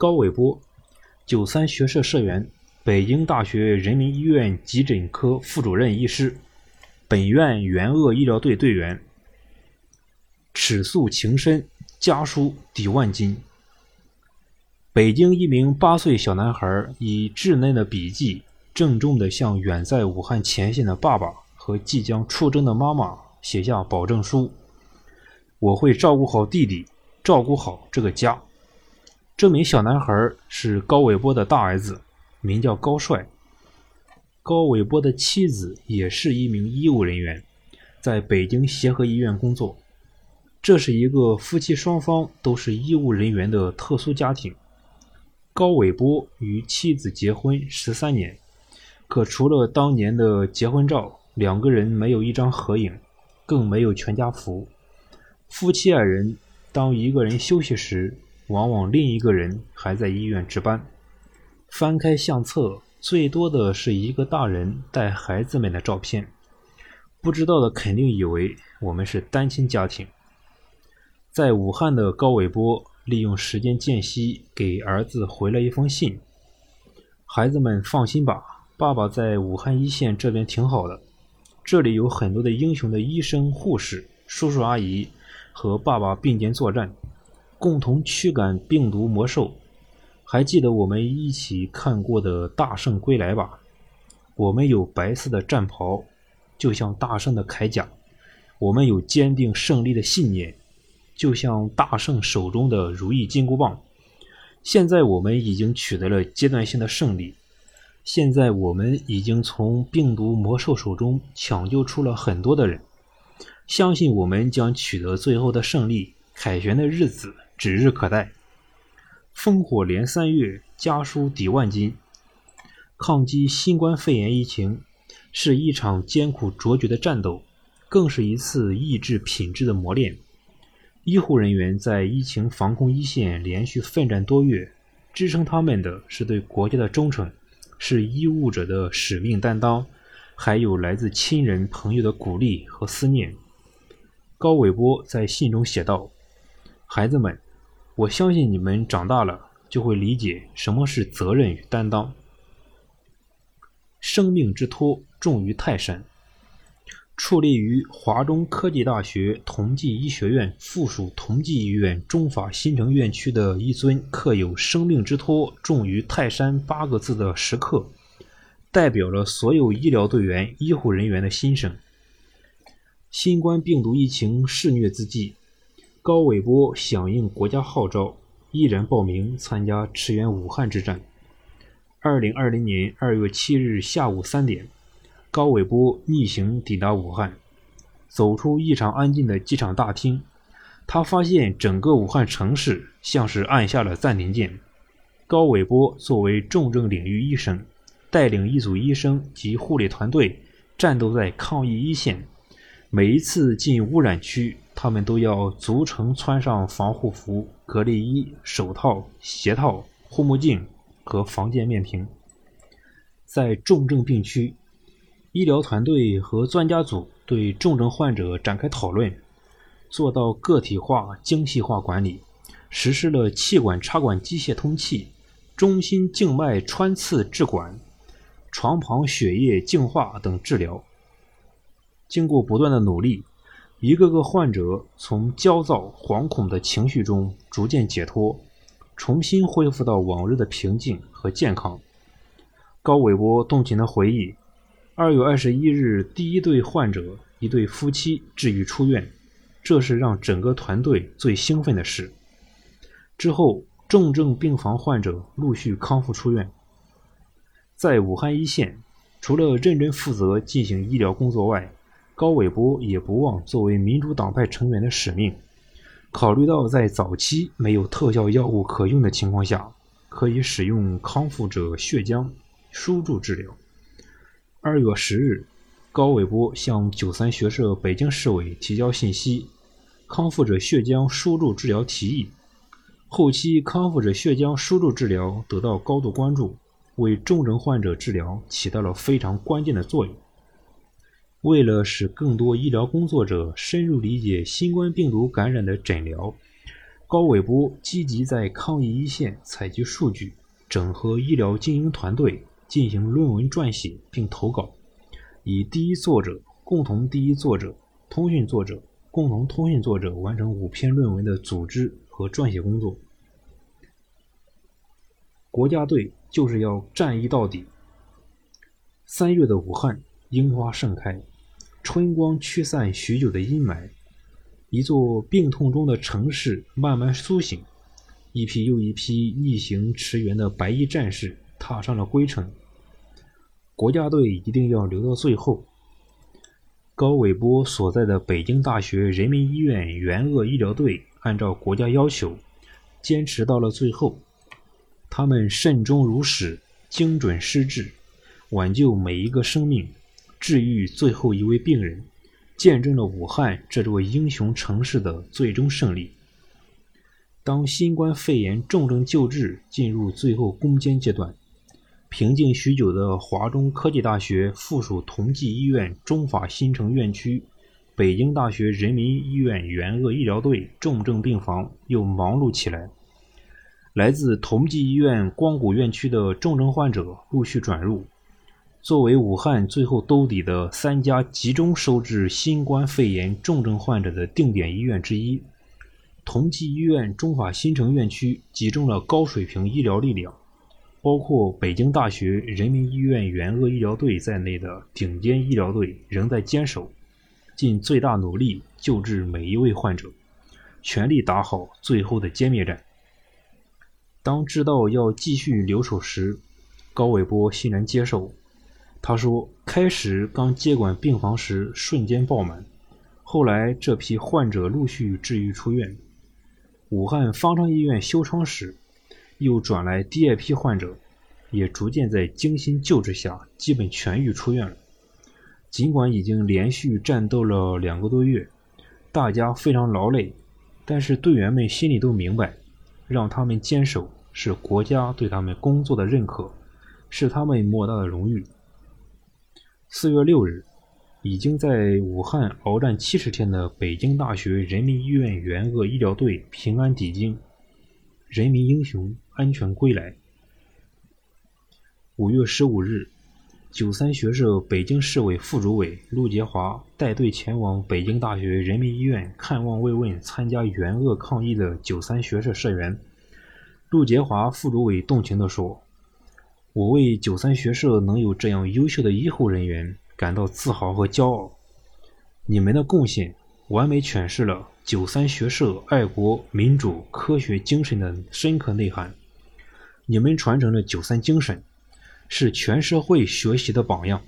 高伟波，九三学社社员，北京大学人民医院急诊科副主任医师，本院援鄂医疗队队员。尺素情深，家书抵万金。北京一名八岁小男孩以稚嫩的笔迹，郑重地向远在武汉前线的爸爸和即将出征的妈妈写下保证书：“我会照顾好弟弟，照顾好这个家。”这名小男孩是高伟波的大儿子，名叫高帅。高伟波的妻子也是一名医务人员，在北京协和医院工作。这是一个夫妻双方都是医务人员的特殊家庭。高伟波与妻子结婚十三年，可除了当年的结婚照，两个人没有一张合影，更没有全家福。夫妻二人当一个人休息时，往往另一个人还在医院值班。翻开相册，最多的是一个大人带孩子们的照片。不知道的肯定以为我们是单亲家庭。在武汉的高伟波利用时间间隙给儿子回了一封信：“孩子们放心吧，爸爸在武汉一线这边挺好的，这里有很多的英雄的医生、护士、叔叔阿姨和爸爸并肩作战，共同驱赶病毒魔兽。还记得我们一起看过的《大圣归来》吧？我们有白色的战袍，就像大圣的铠甲；我们有坚定胜利的信念。”就像大圣手中的如意金箍棒，现在我们已经取得了阶段性的胜利。现在我们已经从病毒魔兽手中抢救出了很多的人，相信我们将取得最后的胜利。凯旋的日子指日可待。烽火连三月，家书抵万金。抗击新冠肺炎疫情是一场艰苦卓绝的战斗，更是一次意志品质的磨练。医护人员在疫情防控一线连续奋战多月，支撑他们的是对国家的忠诚，是医务者的使命担当，还有来自亲人朋友的鼓励和思念。高伟波在信中写道：“孩子们，我相信你们长大了就会理解什么是责任与担当。生命之托重于泰山。”矗立于华中科技大学同济医学院附属同济医院中法新城院区的一尊刻有“生命之托重于泰山”八个字的石刻，代表了所有医疗队员、医护人员的心声。新冠病毒疫情肆虐之际，高伟波响应国家号召，毅然报名参加驰援武汉之战。二零二零年二月七日下午三点。高伟波逆行抵达武汉，走出异常安静的机场大厅，他发现整个武汉城市像是按下了暂停键。高伟波作为重症领域医生，带领一组医生及护理团队战斗在抗疫一线。每一次进污染区，他们都要逐层穿上防护服、隔离衣、手套、鞋套、护目镜和防溅面屏。在重症病区。医疗团队和专家组对重症患者展开讨论，做到个体化、精细化管理，实施了气管插管机械通气、中心静脉穿刺置管、床旁血液净化等治疗。经过不断的努力，一个个患者从焦躁、惶恐的情绪中逐渐解脱，重新恢复到往日的平静和健康。高伟波动情地回忆。二月二十一日，第一对患者，一对夫妻治愈出院，这是让整个团队最兴奋的事。之后，重症病房患者陆续康复出院。在武汉一线，除了认真负责进行医疗工作外，高伟波也不忘作为民主党派成员的使命。考虑到在早期没有特效药物可用的情况下，可以使用康复者血浆输注治疗。二月十日，高伟波向九三学社北京市委提交信息，康复者血浆输入治疗提议。后期康复者血浆输入治疗得到高度关注，为重症患者治疗起到了非常关键的作用。为了使更多医疗工作者深入理解新冠病毒感染的诊疗，高伟波积极在抗疫一线采集数据，整合医疗精英团队，进行论文撰写并投稿，以第一作者、共同第一作者、通讯作者、共同通讯作者完成五篇论文的组织和撰写工作。国家队就是要战役到底。三月的武汉，樱花盛开，春光驱散许久的阴霾，一座病痛中的城市慢慢苏醒，一批又一批逆行驰援的白衣战士踏上了归程。国家队一定要留到最后。高伟波所在的北京大学人民医院援鄂医疗队，按照国家要求，坚持到了最后。他们慎终如始，精准施治，挽救每一个生命，治愈最后一位病人，见证了武汉这座英雄城市的最终胜利。当新冠肺炎重症救治进入最后攻坚阶段，平静许久的华中科技大学附属同济医院中法新城院区、北京大学人民医院援鄂医疗队重症病房又忙碌起来。来自同济医院光谷院区的重症患者陆续转入。作为武汉最后兜底的三家集中收治新冠肺炎重症患者的定点医院之一，同济医院中法新城院区集中了高水平医疗力量，包括北京大学人民医院援鄂医疗队在内的顶尖医疗队仍在坚守，尽最大努力救治每一位患者，全力打好最后的歼灭战。当知道要继续留守时，高伟波欣然接受。他说：“开始刚接管病房时，瞬间爆满。后来这批患者陆续治愈出院。武汉方舱医院修窗时，又转来第二批患者，也逐渐在精心救治下，基本痊愈出院了。尽管已经连续战斗了两个多月，大家非常劳累，但是队员们心里都明白。”让他们坚守是国家对他们工作的认可，是他们莫大的荣誉。四月六日，已经在武汉鏖战七十天的北京大学人民医院援鄂医疗队平安抵京，人民英雄安全归来。五月十五日。九三学社北京市委副主委陆杰华带队前往北京大学人民医院看望慰问参加援鄂抗疫的九三学社社员。陆杰华副主委动情地说：“我为九三学社能有这样优秀的医护人员感到自豪和骄傲。你们的贡献完美诠释了九三学社爱国、民主、科学精神的深刻内涵。你们传承了九三精神。”是全社会学习的榜样。